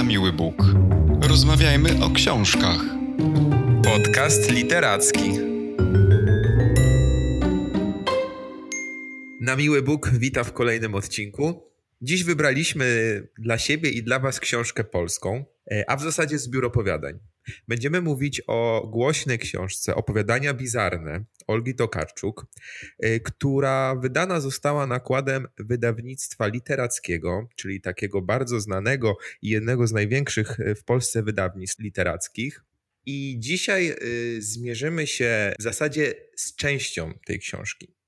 Na miły Bóg. Rozmawiajmy o książkach. Podcast literacki. Na miły Bóg wita w kolejnym odcinku. Dziś wybraliśmy dla siebie i dla Was książkę polską, e, a w zasadzie zbiór opowiadań. Będziemy mówić o głośnej książce Opowiadania Bizarne Olgi Tokarczuk, e, która wydana została nakładem wydawnictwa literackiego, czyli takiego bardzo znanego i jednego z największych e, w Polsce wydawnictw literackich. I dzisiaj zmierzymy się w zasadzie z częścią tej książki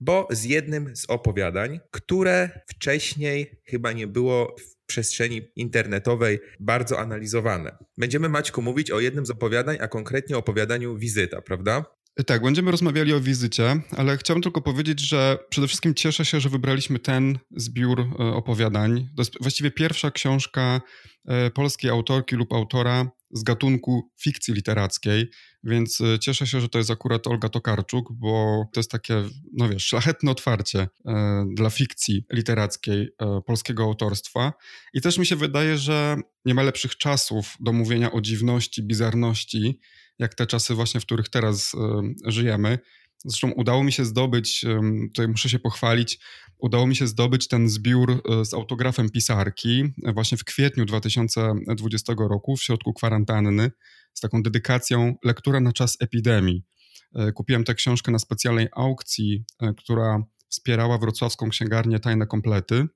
bo z jednym z opowiadań, które wcześniej chyba nie było w przestrzeni internetowej bardzo analizowane. Będziemy, Maćku, mówić o jednym z opowiadań, a konkretnie o opowiadaniu Wizyta, prawda? Tak, będziemy rozmawiali o wizycie, ale chciałbym tylko powiedzieć, że przede wszystkim cieszę się, że wybraliśmy ten zbiór e, opowiadań. To jest właściwie pierwsza książka e, polskiej autorki lub autora z gatunku fikcji literackiej, więc e, cieszę się, że to jest akurat Olga Tokarczuk, bo to jest takie, no wiesz, szlachetne otwarcie dla fikcji literackiej polskiego autorstwa. I też mi się wydaje, że nie ma lepszych czasów do mówienia o dziwności, bizarności, jak te czasy właśnie, w których teraz żyjemy. Zresztą udało mi się zdobyć, tutaj muszę się pochwalić, udało mi się zdobyć ten zbiór e, z autografem pisarki właśnie w kwietniu 2020 roku w środku kwarantanny z taką dedykacją lektura na czas epidemii. E, kupiłem tę książkę na specjalnej aukcji, e, która wspierała wrocławską księgarnię Tajne Komplety.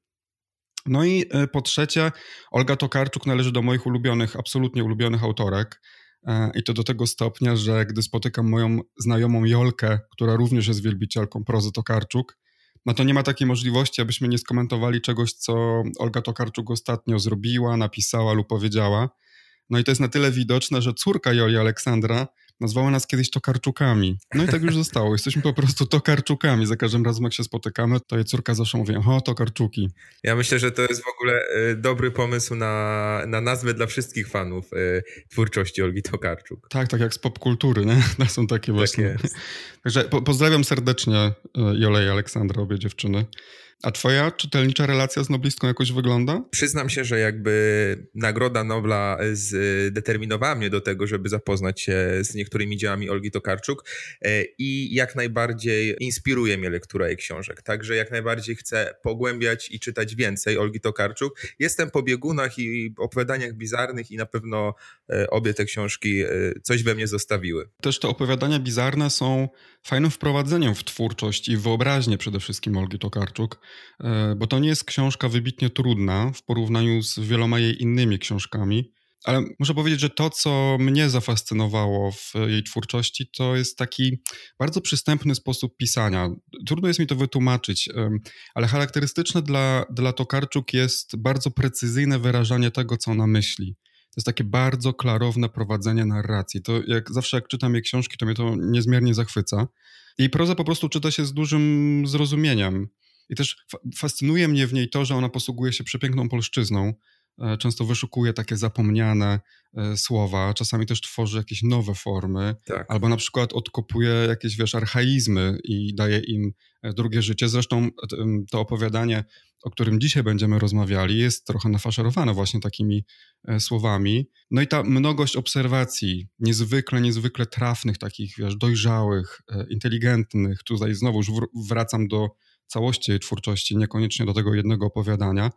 No i po trzecie, Olga Tokarczuk należy do moich ulubionych, absolutnie ulubionych autorek. E, I to do tego stopnia, że gdy spotykam moją znajomą Jolkę, która również jest wielbicielką prozy Tokarczuk, no to nie ma takiej możliwości, abyśmy nie skomentowali czegoś, co Olga Tokarczuk ostatnio zrobiła, napisała lub powiedziała. No i to jest na tyle widoczne, że córka Joli Aleksandra Nazwała nas kiedyś Tokarczukami. No i tak już zostało. Jesteśmy po prostu Tokarczukami. Za każdym razem, jak się spotykamy, to jej córka zawsze mówi, o, Tokarczuki. Ja myślę, że to jest w ogóle e, dobry pomysł na, na nazwę dla wszystkich fanów e, twórczości Olgi Tokarczuk. Tak, tak jak z popkultury, nie? To są takie tak właśnie. Także po, pozdrawiam serdecznie Jolę i Aleksandra, obie dziewczyny. A twoja czytelnicza relacja z noblistką jakoś wygląda? Przyznam się, że jakby Nagroda Nobla zdeterminowała mnie do tego, żeby zapoznać się z niektórymi dziełami Olgi Tokarczuk e, i jak najbardziej inspiruje mnie lektura jej książek. Także jak najbardziej chcę pogłębiać i czytać więcej Olgi Tokarczuk. Jestem po biegunach i opowiadaniach bizarnych i na pewno e, obie te książki e, coś we mnie zostawiły. Też te opowiadania bizarne są fajnym wprowadzeniem w twórczość i wyobraźnię przede wszystkim Olgi Tokarczuk. E, bo to nie jest książka wybitnie trudna w porównaniu z wieloma jej innymi książkami. Ale muszę powiedzieć, że to, co mnie zafascynowało w jej twórczości, to jest taki bardzo przystępny sposób pisania. Trudno jest mi to wytłumaczyć, ale charakterystyczne dla, dla Tokarczuk jest bardzo precyzyjne wyrażanie tego, co ona myśli. To jest takie bardzo klarowne prowadzenie narracji. To jak zawsze jak czytam jej książki, to mnie to niezmiernie zachwyca. Jej proza po prostu czyta się z dużym zrozumieniem. I też fascynuje mnie w niej to, że ona posługuje się przepiękną polszczyzną. E, często wyszukuje takie zapomniane e, słowa, czasami też tworzy jakieś nowe formy, tak. albo na przykład odkopuje jakieś, wiesz, archaizmy i daje im e, drugie życie. Zresztą to opowiadanie, o którym dzisiaj będziemy rozmawiali, jest trochę nafaszerowane właśnie takimi słowami. No i ta mnogość obserwacji, niezwykle, niezwykle trafnych, takich, wiesz, dojrzałych, inteligentnych. Tutaj znowu już wracam do całości jej twórczości, niekoniecznie do tego jednego opowiadania,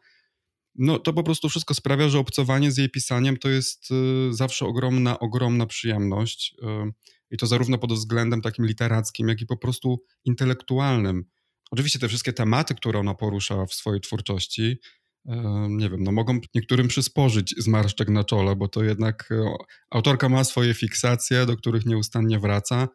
no to po prostu wszystko sprawia, że obcowanie z jej pisaniem to jest y, zawsze ogromna, ogromna przyjemność. Y, I to zarówno pod względem takim literackim, jak i po prostu intelektualnym. Oczywiście te wszystkie tematy, które ona porusza w swojej twórczości, y, nie wiem, no mogą niektórym przysporzyć zmarszczek na czole, bo to jednak autorka ma swoje fiksacje, do których nieustannie wraca.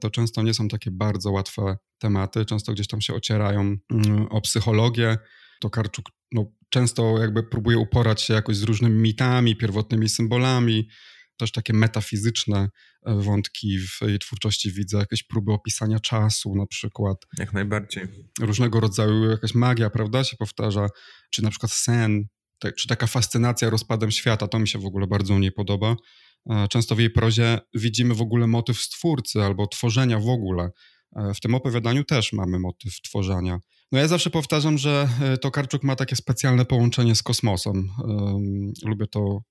To często nie są takie bardzo łatwe tematy, często gdzieś tam się ocierają mm, o psychologię. To Karczuk no, często jakby próbuje uporać się jakoś z różnymi mitami, pierwotnymi symbolami, też takie metafizyczne e, wątki w jej twórczości widzę, jakieś próby opisania czasu na przykład. Jak najbardziej. Różnego rodzaju jakaś magia, prawda, się powtarza, czy na przykład sen, czy taka fascynacja rozpadem świata, to mi się w ogóle bardzo u niej podoba. E, często w jej prozie widzimy w ogóle motyw stwórcy albo tworzenia w ogóle. E, w tym opowiadaniu też mamy motyw tworzenia. No ja zawsze powtarzam, że e, Tokarczuk ma takie specjalne połączenie z kosmosem. Lubię to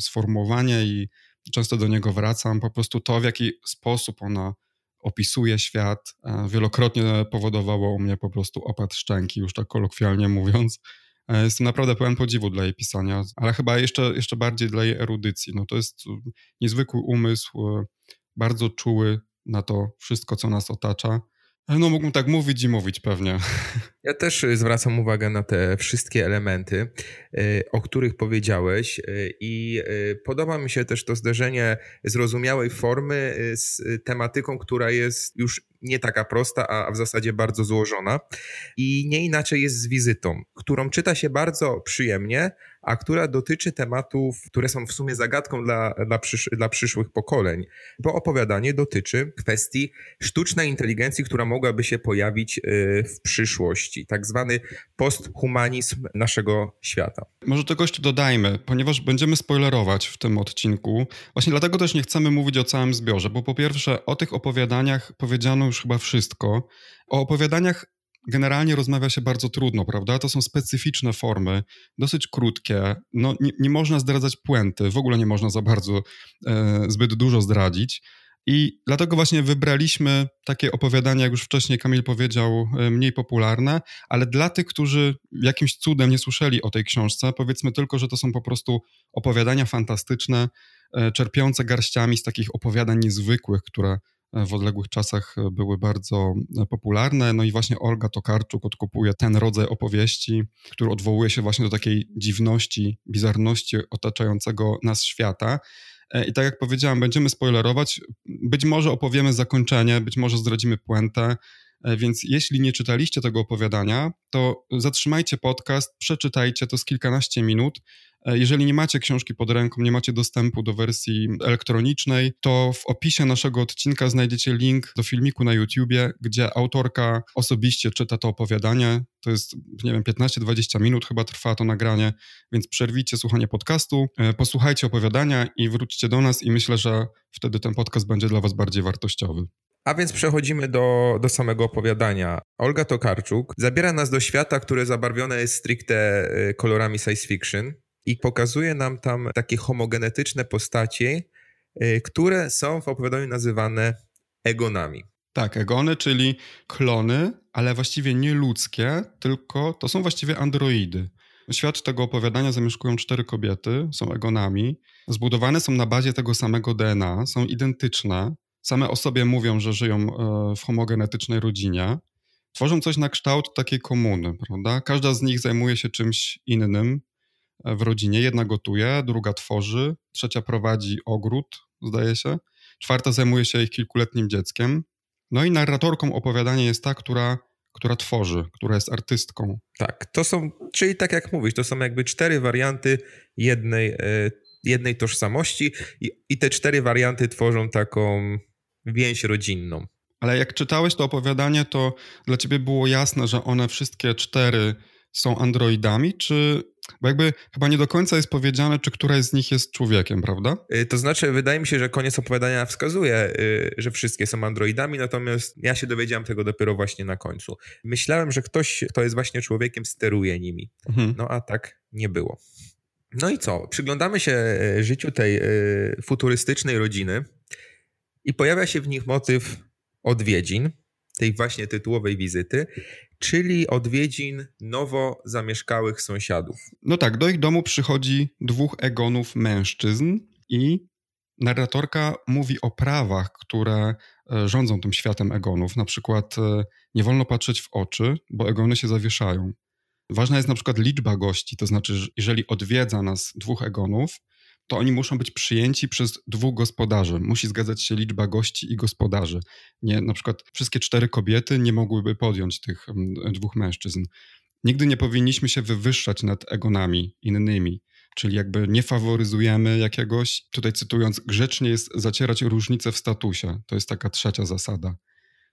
sformułowanie i często do niego wracam. Po prostu to, w jaki sposób ona opisuje świat, wielokrotnie powodowało u mnie po prostu opad szczęki, już tak kolokwialnie mówiąc. E, jestem naprawdę pełen podziwu dla jej pisania, ale chyba jeszcze, jeszcze bardziej dla jej erudycji. No to jest niezwykły umysł, bardzo czuły na to wszystko, co nas otacza. No mógłbym tak mówić i mówić pewnie. Ja też y, zwracam uwagę na te wszystkie elementy, y, o których powiedziałeś y, i podoba mi się też to zderzenie zrozumiałej formy z tematyką, która jest już nie taka prosta, a w zasadzie bardzo złożona. I nie inaczej jest z wizytą, którą czyta się bardzo przyjemnie, a która dotyczy tematów, które są w sumie zagadką dla, dla, przysz dla przyszłych pokoleń, bo opowiadanie dotyczy kwestii sztucznej inteligencji, która mogłaby się pojawić w przyszłości tak zwany posthumanizm naszego świata. Może tego jeszcze dodajmy, ponieważ będziemy spoilerować w tym odcinku. Właśnie dlatego też nie chcemy mówić o całym zbiorze, bo po pierwsze o tych opowiadaniach powiedziano już chyba wszystko. O opowiadaniach generalnie rozmawia się bardzo trudno, prawda? To są specyficzne formy, dosyć krótkie. No, nie, nie można zdradzać puenty, w ogóle nie można za bardzo, e, zbyt dużo zdradzić. I dlatego właśnie wybraliśmy takie opowiadania, jak już wcześniej Kamil powiedział, e, mniej popularne, ale dla tych, którzy jakimś cudem nie słyszeli o tej książce, powiedzmy tylko, że to są po prostu opowiadania fantastyczne, e, czerpiące garściami z takich opowiadań niezwykłych, które w odległych czasach były bardzo popularne. No i właśnie Olga Tokarczuk odkupuje ten rodzaj opowieści, który odwołuje się właśnie do takiej dziwności, bizarności otaczającego nas świata. E, I tak jak powiedziałem, będziemy spoilerować. Być może opowiemy zakończenie, być może zdradzimy puentę. E, więc jeśli nie czytaliście tego opowiadania, to zatrzymajcie podcast, przeczytajcie to z kilkanaście minut. E, jeżeli nie macie książki pod ręką, nie macie dostępu do wersji elektronicznej, to w opisie naszego odcinka znajdziecie link do filmiku na YouTubie, gdzie autorka osobiście czyta to opowiadanie. To jest, nie wiem, 15-20 minut chyba trwa to nagranie, więc przerwijcie słuchanie podcastu, e, posłuchajcie opowiadania i wróćcie do nas i myślę, że wtedy ten podcast będzie dla was bardziej wartościowy. A więc przechodzimy do, do samego opowiadania. Olga Tokarczuk zabiera nas do świata, które zabarwione jest stricte y, kolorami science fiction i pokazuje nam tam takie homogenetyczne postacie, y, które są w opowiadaniu nazywane egonami. Tak, egony, czyli klony, ale właściwie nie ludzkie, tylko to są właściwie androidy. Świat tego opowiadania zamieszkują cztery kobiety, są egonami. Zbudowane są na bazie tego samego DNA, są identyczne, same o sobie mówią, że żyją e, w homogenetycznej rodzinie, tworzą coś na kształt takiej komuny, prawda? Każda z nich zajmuje się czymś innym w rodzinie. Jedna gotuje, druga tworzy, trzecia prowadzi ogród, zdaje się, czwarta zajmuje się ich kilkuletnim dzieckiem. No i narratorką opowiadania jest ta, która, która tworzy, która jest artystką. Tak, to są, czyli tak jak mówisz, to są jakby cztery warianty jednej, e, jednej tożsamości i, i te cztery warianty tworzą taką więź rodzinną. Ale jak czytałeś to opowiadanie, to dla ciebie było jasne, że one wszystkie cztery są androidami, czy bo jakby chyba nie do końca jest powiedziane, czy któraś z nich jest człowiekiem, prawda? Y, to znaczy, wydaje mi się, że koniec opowiadania wskazuje, y, że wszystkie są androidami, natomiast ja się dowiedziałem tego dopiero właśnie na końcu. Myślałem, że ktoś, kto jest właśnie człowiekiem, steruje nimi. Mhm. No a tak nie było. No i co? Przyglądamy się y, życiu tej futurystycznej rodziny. I pojawia się w nich motyw odwiedzin, tej właśnie tytułowej wizyty, czyli odwiedzin nowo zamieszkałych sąsiadów. No tak, do ich domu przychodzi dwóch egonów mężczyzn i narratorka mówi o prawach, które e, rządzą tym światem egonów. Na przykład e, nie wolno patrzeć w oczy, bo egony się zawieszają. Ważna jest na przykład liczba gości, to znaczy, że jeżeli odwiedza nas dwóch egonów, to oni muszą być przyjęci przez dwóch gospodarzy. Musi zgadzać się liczba gości i gospodarzy. Nie, na przykład wszystkie cztery kobiety nie mogłyby podjąć tych mm, dwóch mężczyzn. Nigdy nie powinniśmy się wywyższać nad egonami innymi, czyli jakby nie faworyzujemy jakiegoś, tutaj cytując, grzecznie jest zacierać różnice w statusie. To jest taka trzecia zasada.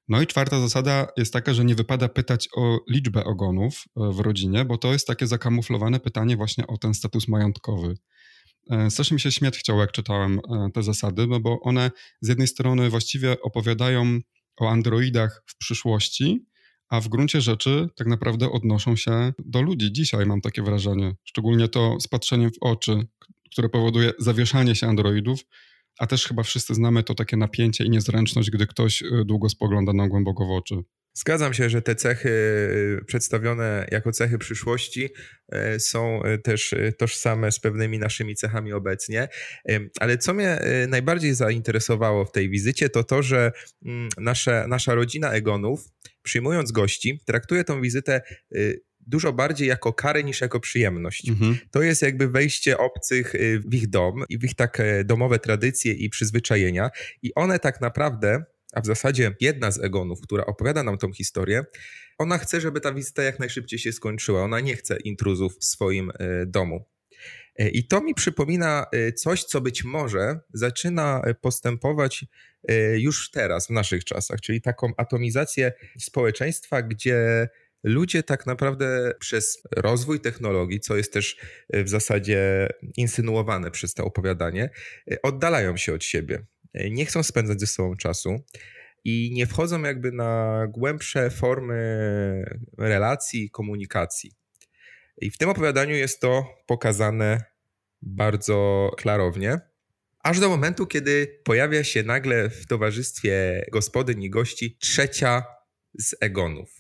No i czwarta zasada jest taka, że nie wypada pytać o liczbę ogonów e, w rodzinie, bo to jest takie zakamuflowane pytanie właśnie o ten status majątkowy. E, strasznie mi się śmiać chciało, jak czytałem e, te zasady, no bo one z jednej strony właściwie opowiadają o androidach w przyszłości, a w gruncie rzeczy tak naprawdę odnoszą się do ludzi. Dzisiaj mam takie wrażenie, szczególnie to z patrzeniem w oczy, które powoduje zawieszanie się androidów, a też chyba wszyscy znamy to takie napięcie i niezręczność, gdy ktoś y, długo spogląda nam głęboko w oczy. Zgadzam się, że te cechy y, przedstawione jako cechy przyszłości y, są też tożsame z pewnymi naszymi cechami obecnie. Ale co mnie najbardziej zainteresowało w tej wizycie, to to, że mm, nasze, nasza rodzina Egonów, przyjmując gości, traktuje tą wizytę dużo bardziej jako karę niż jako przyjemność. Mhm. To jest jakby wejście obcych y, w ich dom i w ich takie domowe tradycje i przyzwyczajenia i one tak naprawdę, a w zasadzie jedna z Egonów, która opowiada nam tą historię, ona chce, żeby ta wizyta jak najszybciej się skończyła. Ona nie chce intruzów w swoim y, domu. Y, I to mi przypomina coś, co być może zaczyna postępować już teraz, w naszych czasach, czyli taką atomizację społeczeństwa, gdzie ludzie tak naprawdę przez rozwój technologii, co jest też e, w zasadzie insynuowane przez to opowiadanie, e, oddalają się od siebie. Nie chcą spędzać ze sobą czasu i nie wchodzą jakby na głębsze formy relacji, komunikacji. I w tym opowiadaniu jest to pokazane bardzo klarownie. Aż do momentu, kiedy pojawia się nagle w towarzystwie gospodyń i gości trzecia z Egonów.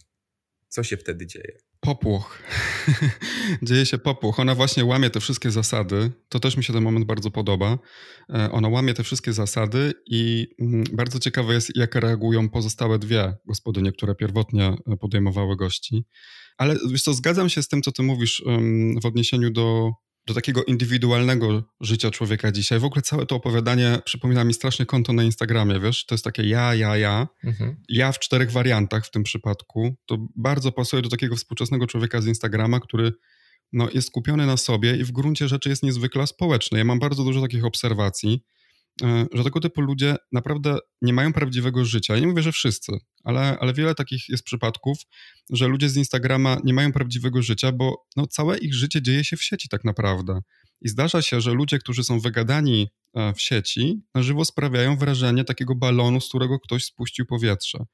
Co się wtedy dzieje? Popłoch. dzieje się popłoch. Ona właśnie łamie te wszystkie zasady. To też mi się ten moment bardzo podoba. E, ona łamie te wszystkie zasady i mm, bardzo ciekawe jest, jak reagują pozostałe dwie gospodynie, które pierwotnie e, podejmowały gości. Ale wiesz co, zgadzam się z tym, co ty mówisz w odniesieniu do do takiego indywidualnego życia człowieka dzisiaj. W ogóle całe to opowiadanie przypomina mi strasznie konto na Instagramie, wiesz? To jest takie ja, ja, ja. Mhm. Ja w czterech wariantach w tym przypadku. To bardzo pasuje do takiego współczesnego człowieka z Instagrama, który no, jest skupiony na sobie i w gruncie rzeczy jest niezwykle społeczny. Ja mam bardzo dużo takich obserwacji że tego typu ludzie naprawdę nie mają prawdziwego życia. Ja nie mówię, że wszyscy, ale, ale wiele takich jest przypadków, że ludzie z Instagrama nie mają prawdziwego życia, bo no, całe ich życie dzieje się w sieci tak naprawdę. I zdarza się, że ludzie, którzy są wygadani e, w sieci, na żywo sprawiają wrażenie takiego balonu, z którego ktoś spuścił powietrze.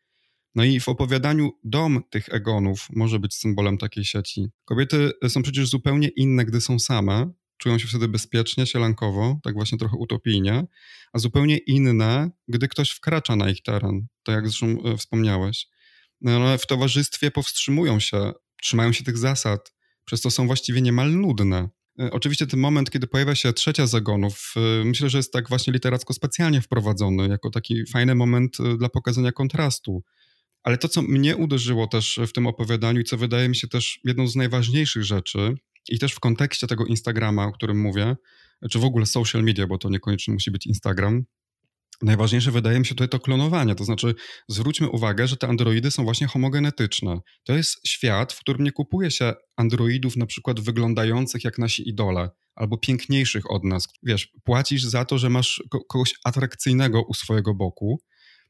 No i w opowiadaniu dom tych egonów może być symbolem takiej sieci. Kobiety są przecież zupełnie inne, gdy są same, czują się wtedy bezpiecznie, sielankowo, tak właśnie trochę utopijnie, a zupełnie inne, gdy ktoś wkracza na ich teren, tak jak zresztą e, wspomniałeś. No, w towarzystwie powstrzymują się, trzymają się tych zasad, przez to są właściwie niemal nudne. E, oczywiście ten moment, kiedy pojawia się trzecia zagonów, e, myślę, że jest tak właśnie literacko specjalnie wprowadzony, jako taki fajny moment dla pokazania kontrastu. Ale to, co mnie uderzyło też w tym opowiadaniu i co wydaje mi się też jedną z najważniejszych rzeczy, i też w kontekście tego Instagrama, o którym mówię, czy w ogóle social media, bo to niekoniecznie musi być Instagram, Najważniejsze wydaje mi się tutaj to klonowanie, to znaczy zwróćmy uwagę, że te androidy są właśnie homogenetyczne. To jest świat, w którym nie kupuje się androidów na przykład wyglądających jak nasi idole, albo piękniejszych od nas. Wiesz, płacisz za to, że masz kogoś atrakcyjnego u swojego boku.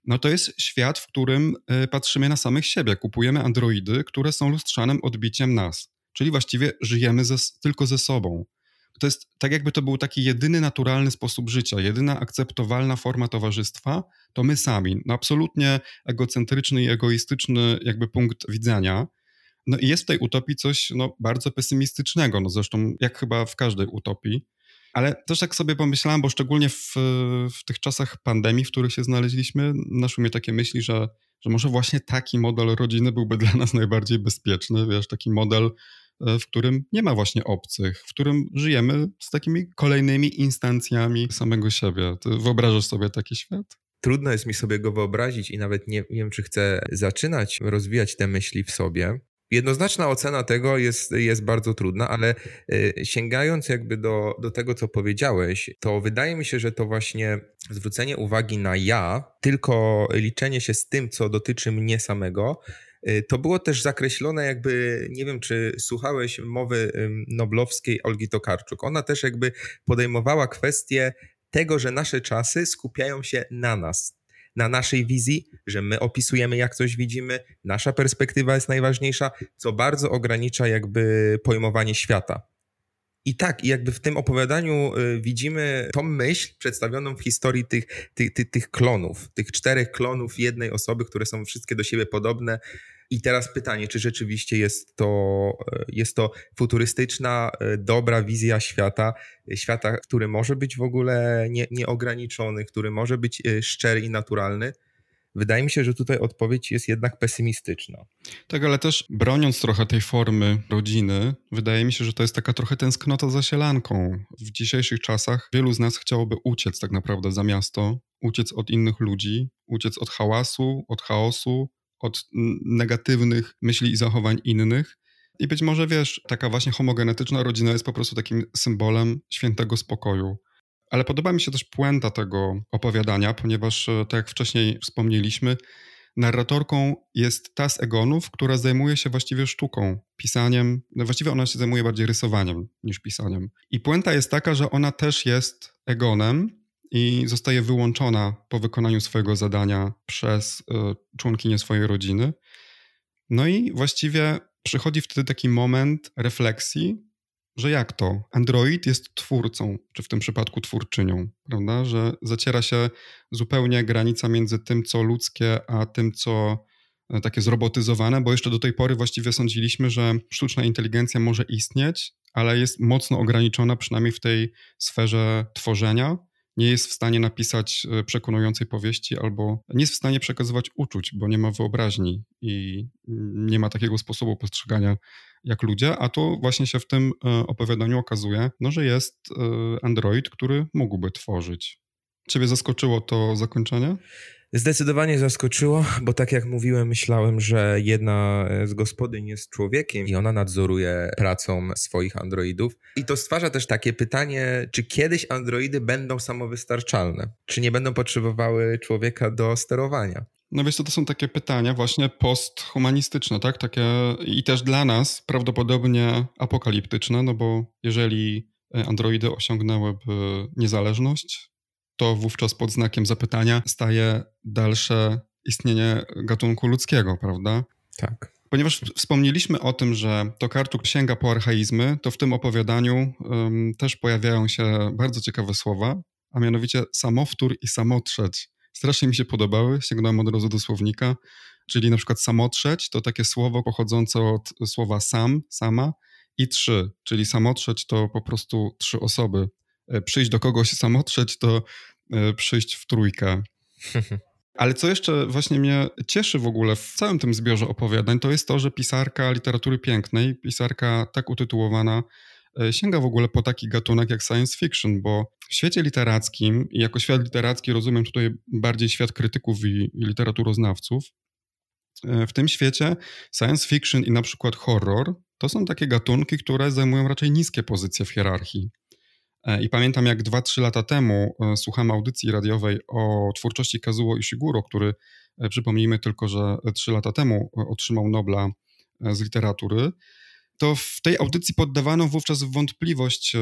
No to jest świat, w którym y, patrzymy na samych siebie. Kupujemy androidy, które są lustrzanym odbiciem nas czyli właściwie żyjemy ze, tylko ze sobą. To jest tak, jakby to był taki jedyny naturalny sposób życia, jedyna akceptowalna forma towarzystwa, to my sami. No absolutnie egocentryczny i egoistyczny jakby punkt widzenia. No i jest w tej utopii coś no, bardzo pesymistycznego, no zresztą jak chyba w każdej utopii. Ale też tak sobie pomyślałem, bo szczególnie w, w tych czasach pandemii, w których się znaleźliśmy, naszły mnie takie myśli, że, że może właśnie taki model rodziny byłby dla nas najbardziej bezpieczny, wiesz, taki model w którym nie ma właśnie obcych, w którym żyjemy z takimi kolejnymi instancjami samego siebie. Ty wyobrażasz sobie taki świat? Trudno jest mi sobie go wyobrazić i nawet nie, wiem, czy chcę zaczynać rozwijać te myśli w sobie. Jednoznaczna ocena tego jest, jest bardzo trudna, ale e, sięgając jakby do, do tego, co powiedziałeś, to wydaje mi się, że to właśnie zwrócenie uwagi na ja, tylko liczenie się z tym, co dotyczy mnie samego, Y, to było też zakreślone jakby, nie wiem czy słuchałeś mowy noblowskiej Olgi Tokarczuk. Ona też jakby podejmowała kwestię tego, że nasze czasy skupiają się na nas, na naszej wizji, że my opisujemy jak coś widzimy, nasza perspektywa jest najważniejsza, co bardzo ogranicza jakby pojmowanie świata. I tak, i jakby w tym opowiadaniu y, widzimy tą myśl przedstawioną w historii tych, tych, tych, tych klonów, tych czterech klonów jednej osoby, które są wszystkie do siebie podobne. I teraz pytanie, czy rzeczywiście jest to, jest to futurystyczna, dobra wizja świata, świata, który może być w ogóle nie, nieograniczony, który może być szczery i naturalny, Wydaje mi się, że tutaj odpowiedź jest jednak pesymistyczna. Tak, ale też broniąc trochę tej formy rodziny, wydaje mi się, że to jest taka trochę tęsknota za sielanką. W dzisiejszych czasach wielu z nas chciałoby uciec tak naprawdę za miasto, uciec od innych ludzi, uciec od hałasu, od chaosu, od negatywnych myśli i zachowań innych. I być może wiesz, taka właśnie homogenetyczna rodzina jest po prostu takim symbolem świętego spokoju. Ale podoba mi się też puenta tego opowiadania, ponieważ, e, tak jak wcześniej wspomnieliśmy, narratorką jest ta z Egonów, która zajmuje się właściwie sztuką, pisaniem. No właściwie ona się zajmuje bardziej rysowaniem niż pisaniem. I puenta jest taka, że ona też jest Egonem i zostaje wyłączona po wykonaniu swojego zadania przez y, członkinię swojej rodziny. No i właściwie przychodzi wtedy taki moment refleksji, że jak to? Android jest twórcą, czy w tym przypadku twórczynią, prawda? Że zaciera się zupełnie granica między tym, co ludzkie, a tym, co e, takie zrobotyzowane, bo jeszcze do tej pory właściwie sądziliśmy, że sztuczna inteligencja może istnieć, ale jest mocno ograniczona, przynajmniej w tej sferze tworzenia. Nie jest w stanie napisać e, przekonującej powieści, albo nie jest w stanie przekazywać uczuć, bo nie ma wyobraźni i nie ma takiego sposobu postrzegania jak ludzie, a to właśnie się w tym e, opowiadaniu okazuje, no, że jest e, android, który mógłby tworzyć. Ciebie zaskoczyło to zakończenie? Zdecydowanie zaskoczyło, bo tak jak mówiłem, myślałem, że jedna z gospodyń jest człowiekiem i ona nadzoruje pracą swoich androidów. I to stwarza też takie pytanie, czy kiedyś androidy będą samowystarczalne? Czy nie będą potrzebowały człowieka do sterowania? No wiesz, to, to są takie pytania właśnie posthumanistyczne, tak? Takie i też dla nas prawdopodobnie apokaliptyczne, no bo jeżeli e, androidy osiągnęłyby niezależność, to wówczas pod znakiem zapytania staje dalsze istnienie gatunku ludzkiego, prawda? Tak. Ponieważ wspomnieliśmy o tym, że Tokarczuk sięga po archaizmy, to w tym opowiadaniu um, też pojawiają się bardzo ciekawe słowa, a mianowicie samowtór i samotrzeć strasznie mi się podobały, sięgnąłem od razu do słownika, czyli na przykład samotrzeć to takie słowo pochodzące od słowa sam, sama i trzy, czyli samotrzeć to po prostu trzy osoby. E, przyjść do kogoś samotrzeć to e, przyjść w trójkę. Ale co jeszcze właśnie mnie cieszy w ogóle w całym tym zbiorze opowiadań, to jest to, że pisarka literatury pięknej, pisarka tak utytułowana, E, sięga w ogóle po taki gatunek jak science fiction, bo w świecie literackim, i jako świat literacki rozumiem tutaj bardziej świat krytyków i, i literaturoznawców, e, w tym świecie science fiction i na przykład horror to są takie gatunki, które zajmują raczej niskie pozycje w hierarchii. E, I pamiętam, jak 2-3 lata temu słuchałem audycji radiowej o twórczości Kazuo Ishiguro, który, przypomnijmy tylko, że 3 lata temu otrzymał Nobla z literatury to w tej audycji poddawano wówczas w wątpliwość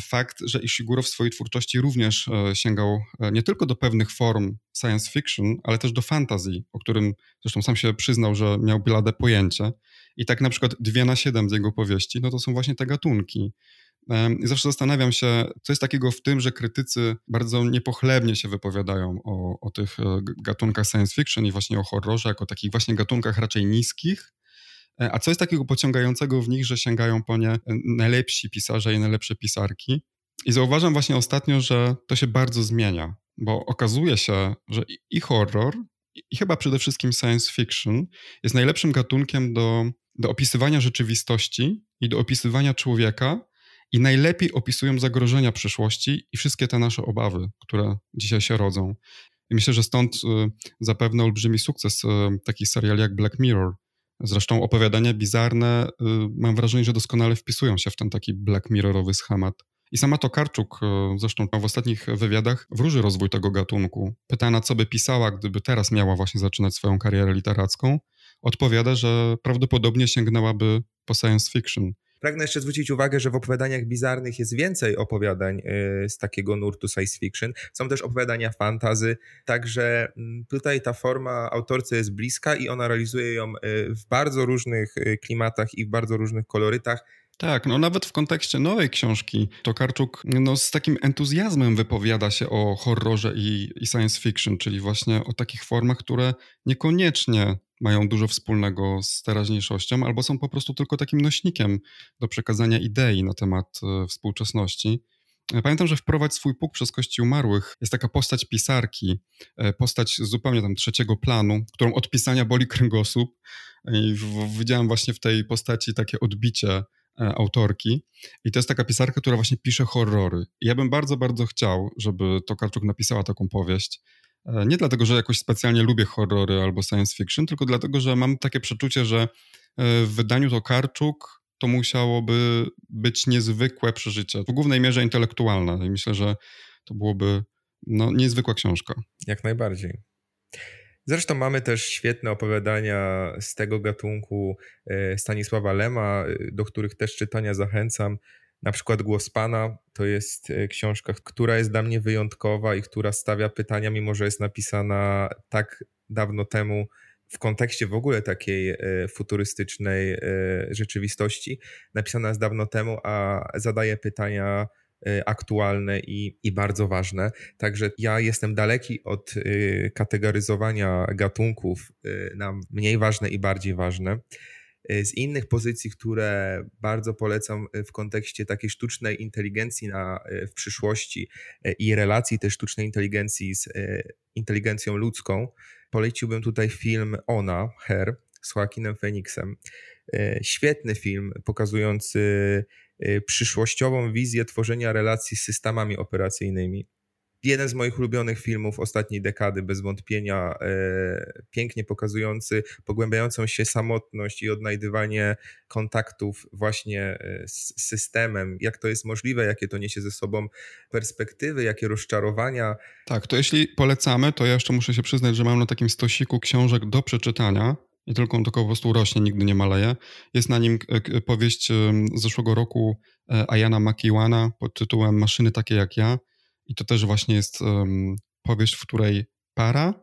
fakt, że Ishiguro w swojej twórczości również e, sięgał e, nie tylko do pewnych form science fiction, ale też do fantasy, o którym zresztą sam się przyznał, że miał blade pojęcie. I tak na przykład dwie na siedem z jego powieści, no to są właśnie te gatunki. I zawsze zastanawiam się, co jest takiego w tym, że krytycy bardzo niepochlebnie się wypowiadają o, o tych e, gatunkach science fiction i właśnie o horrorze, jako takich właśnie gatunkach raczej niskich, E, a co jest takiego pociągającego w nich, że sięgają po nie najlepsi pisarze i najlepsze pisarki? I zauważam właśnie ostatnio, że to się bardzo zmienia, bo okazuje się, że i horror, i chyba przede wszystkim science fiction jest najlepszym gatunkiem do, do opisywania rzeczywistości i do opisywania człowieka, i najlepiej opisują zagrożenia przyszłości i wszystkie te nasze obawy, które dzisiaj się rodzą. I myślę, że stąd y, zapewne olbrzymi sukces y, takich seriali jak Black Mirror, Zresztą opowiadania bizarne, y, mam wrażenie, że doskonale wpisują się w ten taki Black Mirrorowy schemat. I sama Tokarczuk, zresztą w ostatnich wywiadach, wróży rozwój tego gatunku. Pytana, co by pisała, gdyby teraz miała właśnie zaczynać swoją karierę literacką, odpowiada, że prawdopodobnie sięgnęłaby po science fiction. Pragnę jeszcze zwrócić uwagę, że w opowiadaniach bizarnych jest więcej opowiadań y, z takiego nurtu science fiction. Są też opowiadania fantazy, także mm, tutaj ta forma autorce jest bliska i ona realizuje ją y, w bardzo różnych y, klimatach i w bardzo różnych kolorytach. Tak, no nawet w kontekście nowej książki Tokarczuk no, z takim entuzjazmem wypowiada się o horrorze i, i science fiction, czyli właśnie o takich formach, które niekoniecznie mają dużo wspólnego z teraźniejszością, albo są po prostu tylko takim nośnikiem do przekazania idei na temat e, współczesności. E, pamiętam, że wprowadź swój puk przez kości umarłych jest taka postać pisarki, e, postać zupełnie tam trzeciego planu, którą od pisania boli kręgosłup. I widziałem właśnie w tej postaci takie odbicie autorki. I to jest taka pisarka, która właśnie pisze horrory. I ja bym bardzo, bardzo chciał, żeby Tokarczuk napisała taką powieść. E, nie dlatego, że jakoś specjalnie lubię horrory albo science fiction, tylko dlatego, że mam takie przeczucie, że e, w wydaniu Tokarczuk to musiałoby być niezwykłe przeżycie, w głównej mierze intelektualne. I myślę, że to byłoby no, niezwykła książka. Jak najbardziej. Zresztą mamy też świetne opowiadania z tego gatunku e, Stanisława Lema, do których też czytania zachęcam. Na przykład Głos Pana to jest e, książka, która jest dla mnie wyjątkowa i która stawia pytania, mimo że jest napisana tak dawno temu w kontekście w ogóle takiej e, futurystycznej e, rzeczywistości. Napisana jest dawno temu, a zadaje pytania aktualne i, i bardzo ważne. Także ja jestem daleki od kategoryzowania gatunków na mniej ważne i bardziej ważne. Z innych pozycji, które bardzo polecam w kontekście takiej sztucznej inteligencji na, w przyszłości i relacji tej sztucznej inteligencji z inteligencją ludzką, poleciłbym tutaj film Ona, Her, z Joaquinem Phoenixem. Świetny film pokazujący przyszłościową wizję tworzenia relacji z systemami operacyjnymi jeden z moich ulubionych filmów ostatniej dekady, bez wątpienia, e, pięknie pokazujący pogłębiającą się samotność i odnajdywanie kontaktów właśnie e, z systemem, jak to jest możliwe, jakie to niesie ze sobą perspektywy, jakie rozczarowania. Tak, to jeśli polecamy, to ja jeszcze muszę się przyznać, że mam na takim stosiku książek do przeczytania. I tylko on tylko po prostu rośnie, nigdy nie maleje. Jest na nim e, powieść z zeszłego roku Ayana Makiwana pod tytułem Maszyny takie jak ja. I to też właśnie jest powieść, w której para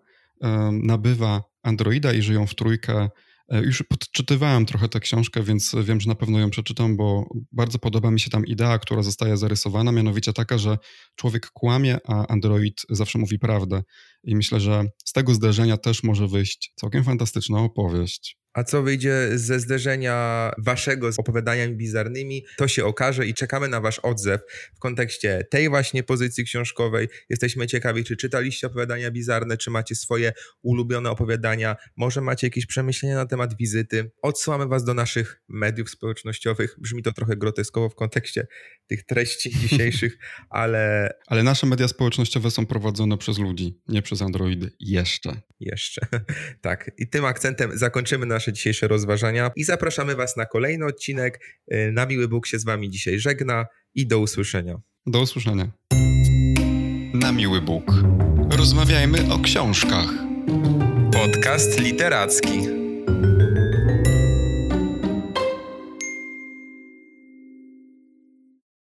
nabywa androida i żyją w trójkę. E, już podczytywałem trochę tę książkę, więc wiem, że na pewno ją przeczytam, bo bardzo podoba mi się tam idea, która zostaje zarysowana, mianowicie taka, że człowiek kłamie, a android zawsze mówi prawdę. I myślę, że z tego zdarzenia też może wyjść całkiem fantastyczna opowieść. A co wyjdzie ze zderzenia waszego z opowiadaniami bizarnymi, to się okaże i czekamy na wasz odzew w kontekście tej właśnie pozycji książkowej. Jesteśmy ciekawi, czy czytaliście opowiadania bizarne, czy macie swoje ulubione opowiadania, może macie jakieś przemyślenia na temat wizyty. Odsyłamy was do naszych mediów społecznościowych. Brzmi to trochę groteskowo w kontekście tych treści dzisiejszych, ale... Ale nasze media społecznościowe są prowadzone przez ludzi, nie przez androidy. Jeszcze. Jeszcze. tak. I tym akcentem zakończymy nasz nasze dzisiejsze rozważania i zapraszamy Was na kolejny odcinek. Y, na miły Bóg się z Wami dzisiaj żegna i do usłyszenia. Do usłyszenia. Na miły Bóg. Rozmawiajmy o książkach. Podcast literacki.